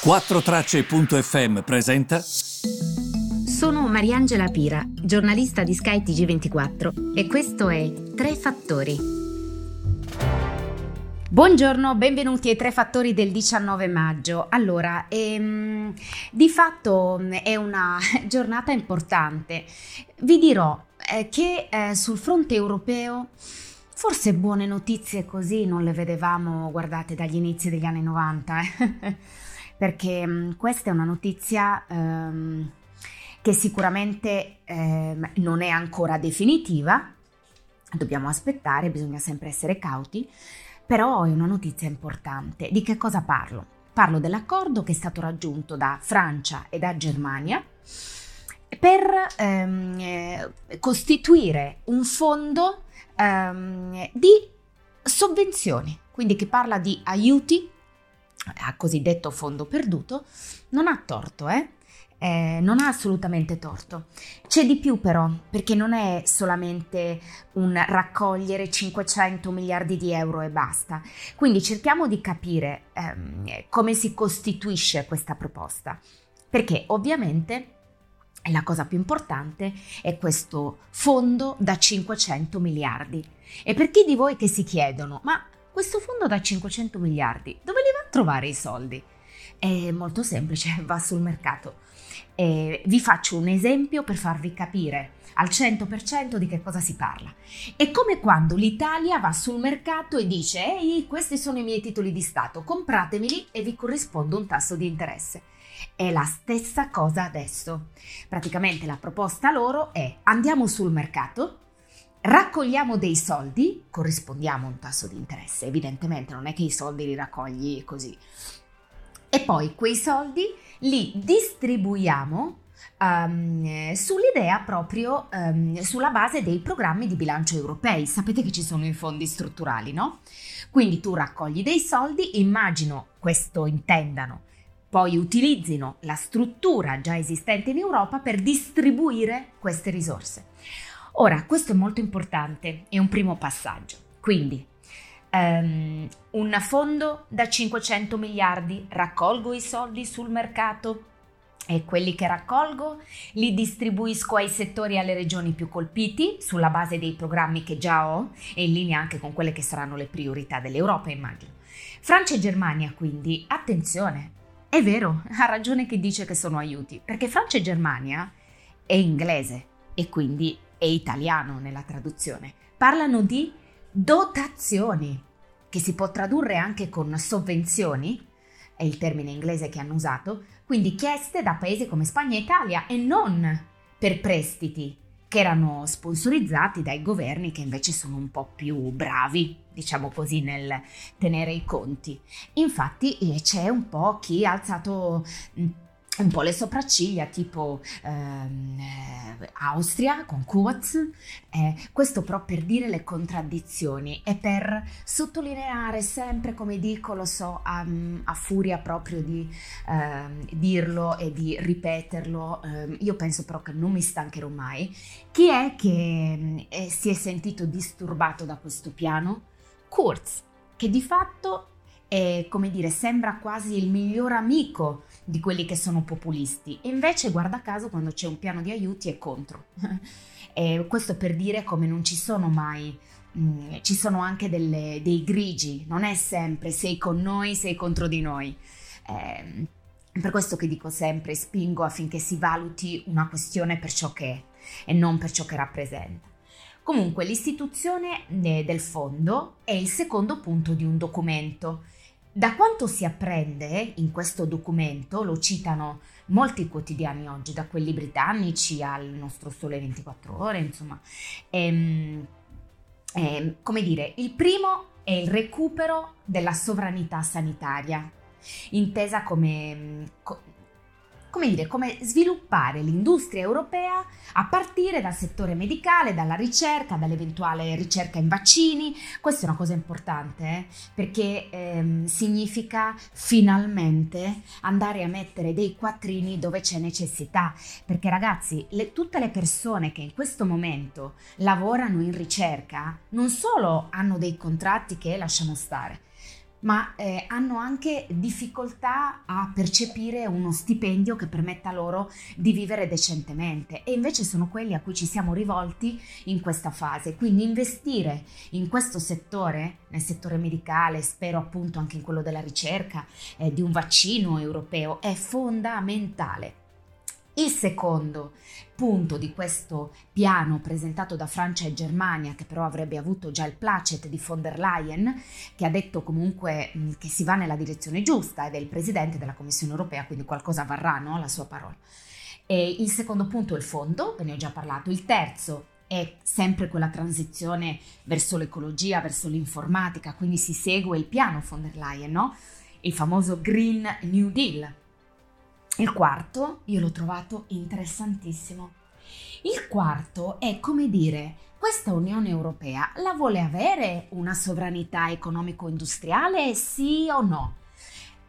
4Tracce.fm presenta. Sono Mariangela Pira, giornalista di Sky TG24 e questo è Tre Fattori. Buongiorno, benvenuti ai Tre Fattori del 19 maggio. Allora, ehm, di fatto è una giornata importante. Vi dirò eh, che eh, sul fronte europeo forse buone notizie così non le vedevamo, guardate, dagli inizi degli anni 90. Eh. perché mm, questa è una notizia ehm, che sicuramente ehm, non è ancora definitiva, dobbiamo aspettare, bisogna sempre essere cauti, però è una notizia importante. Di che cosa parlo? Parlo dell'accordo che è stato raggiunto da Francia e da Germania per ehm, eh, costituire un fondo ehm, di sovvenzioni, quindi che parla di aiuti a cosiddetto fondo perduto, non ha torto, eh? Eh, non ha assolutamente torto. C'è di più però, perché non è solamente un raccogliere 500 miliardi di euro e basta. Quindi cerchiamo di capire ehm, come si costituisce questa proposta, perché ovviamente la cosa più importante è questo fondo da 500 miliardi. E per chi di voi che si chiedono, ma questo fondo da 500 miliardi, dove li va a trovare i soldi? È molto semplice, va sul mercato. E vi faccio un esempio per farvi capire al 100% di che cosa si parla. È come quando l'Italia va sul mercato e dice ehi, questi sono i miei titoli di Stato, compratemeli e vi corrisponde un tasso di interesse. È la stessa cosa adesso. Praticamente la proposta loro è andiamo sul mercato, raccogliamo dei soldi, corrispondiamo a un tasso di interesse, evidentemente non è che i soldi li raccogli così. E poi quei soldi li distribuiamo um, sull'idea proprio um, sulla base dei programmi di bilancio europei. Sapete che ci sono i fondi strutturali, no? Quindi tu raccogli dei soldi, immagino questo intendano, poi utilizzino la struttura già esistente in Europa per distribuire queste risorse. Ora, questo è molto importante, è un primo passaggio. Quindi, um, un fondo da 500 miliardi, raccolgo i soldi sul mercato e quelli che raccolgo li distribuisco ai settori e alle regioni più colpiti sulla base dei programmi che già ho e in linea anche con quelle che saranno le priorità dell'Europa, immagino. Francia e Germania, quindi, attenzione, è vero, ha ragione chi dice che sono aiuti, perché Francia e Germania è inglese e quindi e italiano nella traduzione. Parlano di dotazioni, che si può tradurre anche con sovvenzioni, è il termine inglese che hanno usato, quindi chieste da paesi come Spagna e Italia e non per prestiti che erano sponsorizzati dai governi che invece sono un po' più bravi, diciamo così, nel tenere i conti. Infatti eh, c'è un po' chi ha alzato un po' le sopracciglia tipo ehm, eh, Austria con Kurz, eh, questo però per dire le contraddizioni e per sottolineare sempre, come dico, lo so, a, a furia proprio di ehm, dirlo e di ripeterlo, ehm, io penso però che non mi stancherò mai, chi è che eh, si è sentito disturbato da questo piano? Kurz, che di fatto è, come dire, sembra quasi il miglior amico di quelli che sono populisti e invece guarda caso quando c'è un piano di aiuti è contro. e questo per dire come non ci sono mai mm, ci sono anche delle, dei grigi, non è sempre sei con noi, sei contro di noi. Eh, per questo che dico sempre, spingo affinché si valuti una questione per ciò che è e non per ciò che rappresenta. Comunque, l'istituzione eh, del fondo è il secondo punto di un documento da quanto si apprende in questo documento, lo citano molti quotidiani oggi, da quelli britannici al nostro Sole 24 ore, insomma, ehm, ehm, come dire, il primo è il recupero della sovranità sanitaria, intesa come, come dire, come sviluppare l'industria europea a partire dal settore medicale, dalla ricerca, dall'eventuale ricerca in vaccini. Questa è una cosa importante eh? perché ehm, significa finalmente andare a mettere dei quattrini dove c'è necessità. Perché ragazzi, le, tutte le persone che in questo momento lavorano in ricerca non solo hanno dei contratti che lasciamo stare, ma eh, hanno anche difficoltà a percepire uno stipendio che permetta loro di vivere decentemente e invece sono quelli a cui ci siamo rivolti in questa fase. Quindi investire in questo settore, nel settore medicale, spero appunto anche in quello della ricerca eh, di un vaccino europeo, è fondamentale. Il secondo punto di questo piano presentato da Francia e Germania, che però avrebbe avuto già il placet di von der Leyen, che ha detto comunque che si va nella direzione giusta ed è il presidente della Commissione europea, quindi qualcosa varrà, no? La sua parola. E il secondo punto è il fondo, ve ne ho già parlato. Il terzo è sempre quella transizione verso l'ecologia, verso l'informatica, quindi si segue il piano von der Leyen, no? Il famoso Green New Deal il quarto io l'ho trovato interessantissimo. Il quarto è come dire, questa Unione Europea la vuole avere una sovranità economico-industriale, sì o no?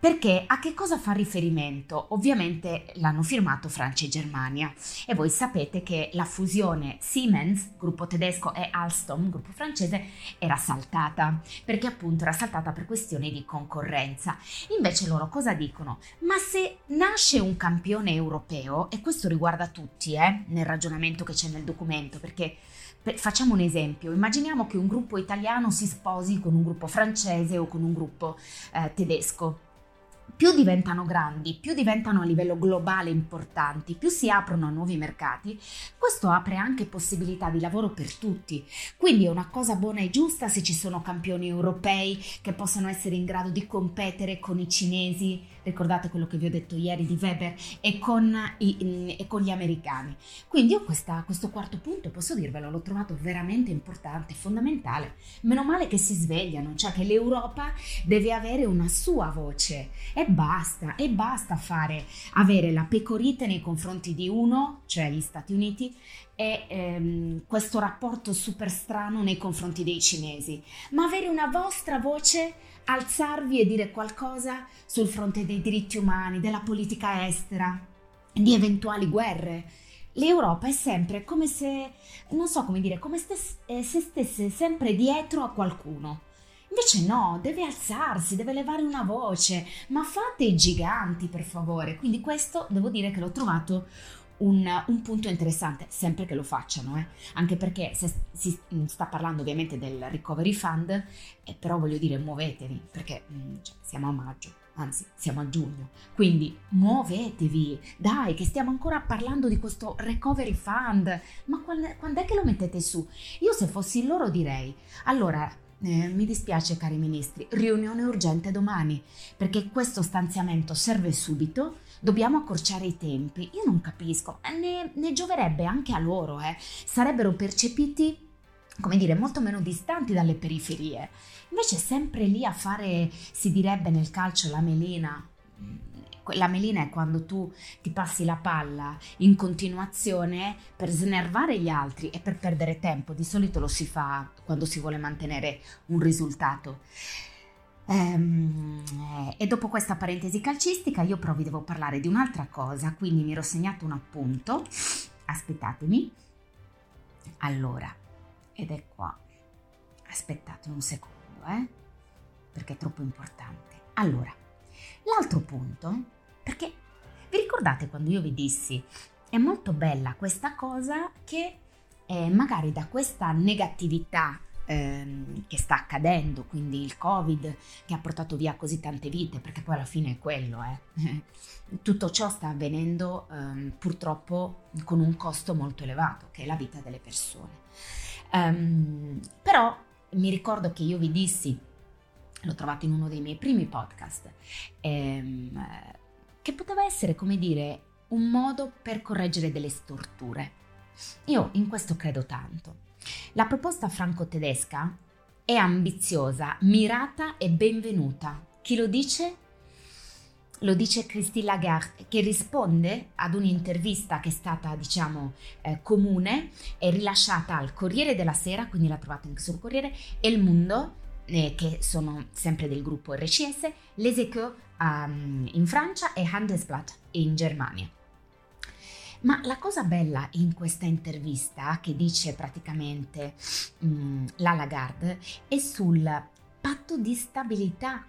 Perché a che cosa fa riferimento? Ovviamente l'hanno firmato Francia e Germania e voi sapete che la fusione Siemens, gruppo tedesco, e Alstom, gruppo francese, era saltata, perché appunto era saltata per questioni di concorrenza. Invece loro cosa dicono? Ma se nasce un campione europeo, e questo riguarda tutti eh, nel ragionamento che c'è nel documento, perché Facciamo un esempio, immaginiamo che un gruppo italiano si sposi con un gruppo francese o con un gruppo eh, tedesco più diventano grandi, più diventano a livello globale importanti, più si aprono a nuovi mercati, questo apre anche possibilità di lavoro per tutti. Quindi è una cosa buona e giusta se ci sono campioni europei che possano essere in grado di competere con i cinesi, ricordate quello che vi ho detto ieri di Weber, e con, i, e con gli americani. Quindi io questa, questo quarto punto, posso dirvelo, l'ho trovato veramente importante, fondamentale. Meno male che si svegliano, cioè che l'Europa deve avere una sua voce e basta, e basta fare, avere la pecorite nei confronti di uno, cioè gli Stati Uniti, e ehm, questo rapporto super strano nei confronti dei cinesi, ma avere una vostra voce, alzarvi e dire qualcosa sul fronte dei diritti umani, della politica estera, di eventuali guerre. L'Europa è sempre come se, non so come dire, come se stesse sempre dietro a qualcuno. Invece no, deve alzarsi, deve levare una voce, ma fate i giganti per favore. Quindi questo devo dire che l'ho trovato un, un, punto interessante, sempre che lo facciano, eh? anche perché se si sta parlando ovviamente del recovery fund, eh, però voglio dire muovetevi, perché mh, mm, cioè, siamo a maggio, anzi siamo a giugno, quindi muovetevi, dai che stiamo ancora parlando di questo recovery fund, ma quando, quando è che lo mettete su? Io se fossi loro direi, allora eh, mi dispiace cari ministri, riunione urgente domani, perché questo stanziamento serve subito, dobbiamo accorciare i tempi. Io non capisco, ne, ne gioverebbe anche a loro, eh. sarebbero percepiti come dire, molto meno distanti dalle periferie. Invece sempre lì a fare, si direbbe nel calcio, la melina, la melina è quando tu ti passi la palla in continuazione per snervare gli altri e per perdere tempo. Di solito lo si fa quando si vuole mantenere un risultato. Ehm, e dopo questa parentesi calcistica io però vi devo parlare di un'altra cosa, quindi mi ero segnato un appunto. Aspettatemi. Allora, ed è qua. Aspettate un secondo, eh? Perché è troppo importante. Allora, l'altro punto perché vi ricordate quando io vi dissi è molto bella questa cosa che eh, magari da questa negatività ehm, che sta accadendo, quindi il Covid che ha portato via così tante vite, perché poi alla fine è quello, eh. tutto ciò sta avvenendo ehm, purtroppo con un costo molto elevato, che è la vita delle persone. Um, però mi ricordo che io vi dissi, l'ho trovato in uno dei miei primi podcast, ehm, che poteva essere, come dire, un modo per correggere delle storture. Io in questo credo tanto. La proposta franco-tedesca è ambiziosa, mirata e benvenuta. Chi lo dice? Lo dice Christine Lagarde che risponde ad un'intervista che è stata, diciamo, eh, comune e rilasciata al Corriere della Sera, quindi la trovate anche sul Corriere, e Il Mundo, eh, che sono sempre del gruppo RCS, Les Échos um, in Francia e Handelsblatt in Germania. Ma la cosa bella in questa intervista che dice praticamente um, la Lagarde è sul patto di stabilità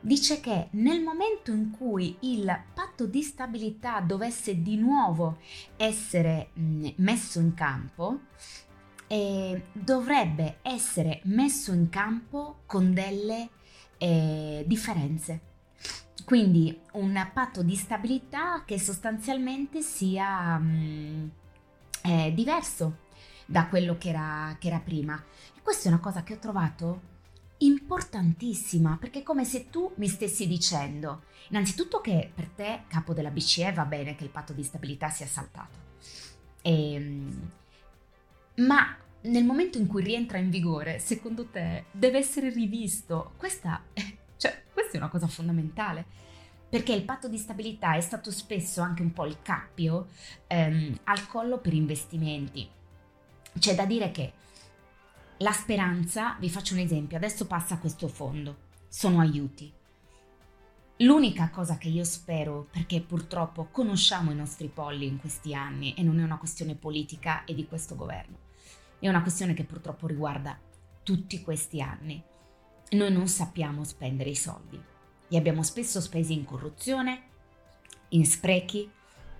dice che nel momento in cui il patto di stabilità dovesse di nuovo essere mh, messo in campo, eh, dovrebbe essere messo in campo con delle eh, differenze. Quindi un patto di stabilità che sostanzialmente sia mh, eh, diverso da quello che era, che era prima. E questa è una cosa che ho trovato importantissima, perché è come se tu mi stessi dicendo, innanzitutto che per te, capo della BCE, va bene che il patto di stabilità sia saltato, e, ehm, ma nel momento in cui rientra in vigore, secondo te, deve essere rivisto. Questa, cioè, questa è una cosa fondamentale, perché il patto di stabilità è stato spesso anche un po' il cappio ehm, al collo per investimenti. C'è da dire che la speranza, vi faccio un esempio, adesso passa questo fondo, sono aiuti. L'unica cosa che io spero, perché purtroppo conosciamo i nostri polli in questi anni e non è una questione politica e di questo governo, è una questione che purtroppo riguarda tutti questi anni. Noi non sappiamo spendere i soldi, li abbiamo spesso spesi in corruzione, in sprechi,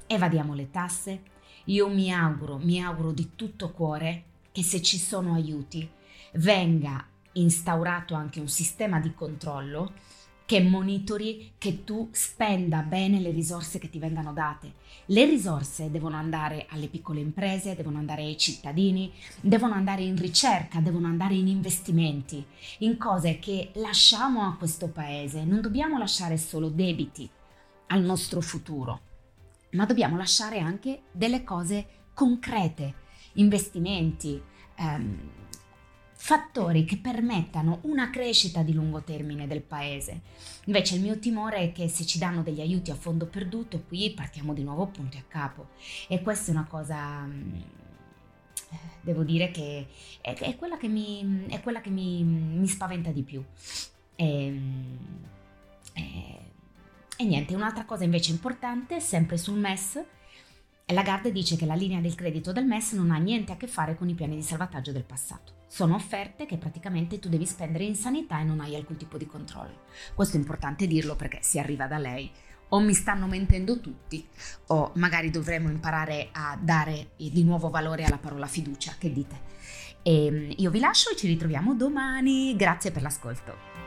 evadiamo le tasse. Io mi auguro, mi auguro di tutto cuore che se ci sono aiuti venga instaurato anche un sistema di controllo che monitori che tu spenda bene le risorse che ti vengano date. Le risorse devono andare alle piccole imprese, devono andare ai cittadini, devono andare in ricerca, devono andare in investimenti, in cose che lasciamo a questo paese. Non dobbiamo lasciare solo debiti al nostro futuro, ma dobbiamo lasciare anche delle cose concrete, investimenti, ehm, fattori che permettano una crescita di lungo termine del paese. Invece il mio timore è che se ci danno degli aiuti a fondo perduto, qui partiamo di nuovo punti a capo. E questa è una cosa, mm, devo dire che è, è quella che, mi, è quella che mi, mi spaventa di più. E, ehm, e, e niente, un'altra cosa invece importante, sempre sul MES, Lagarde dice che la linea del credito del MES non ha niente a che fare con i piani di salvataggio del passato. Sono offerte che praticamente tu devi spendere in sanità e non hai alcun tipo di controllo. Questo è importante dirlo perché si arriva da lei. O mi stanno mentendo tutti, o magari dovremmo imparare a dare di nuovo valore alla parola fiducia. Che dite? E ehm, io vi lascio e ci ritroviamo domani. Grazie per l'ascolto.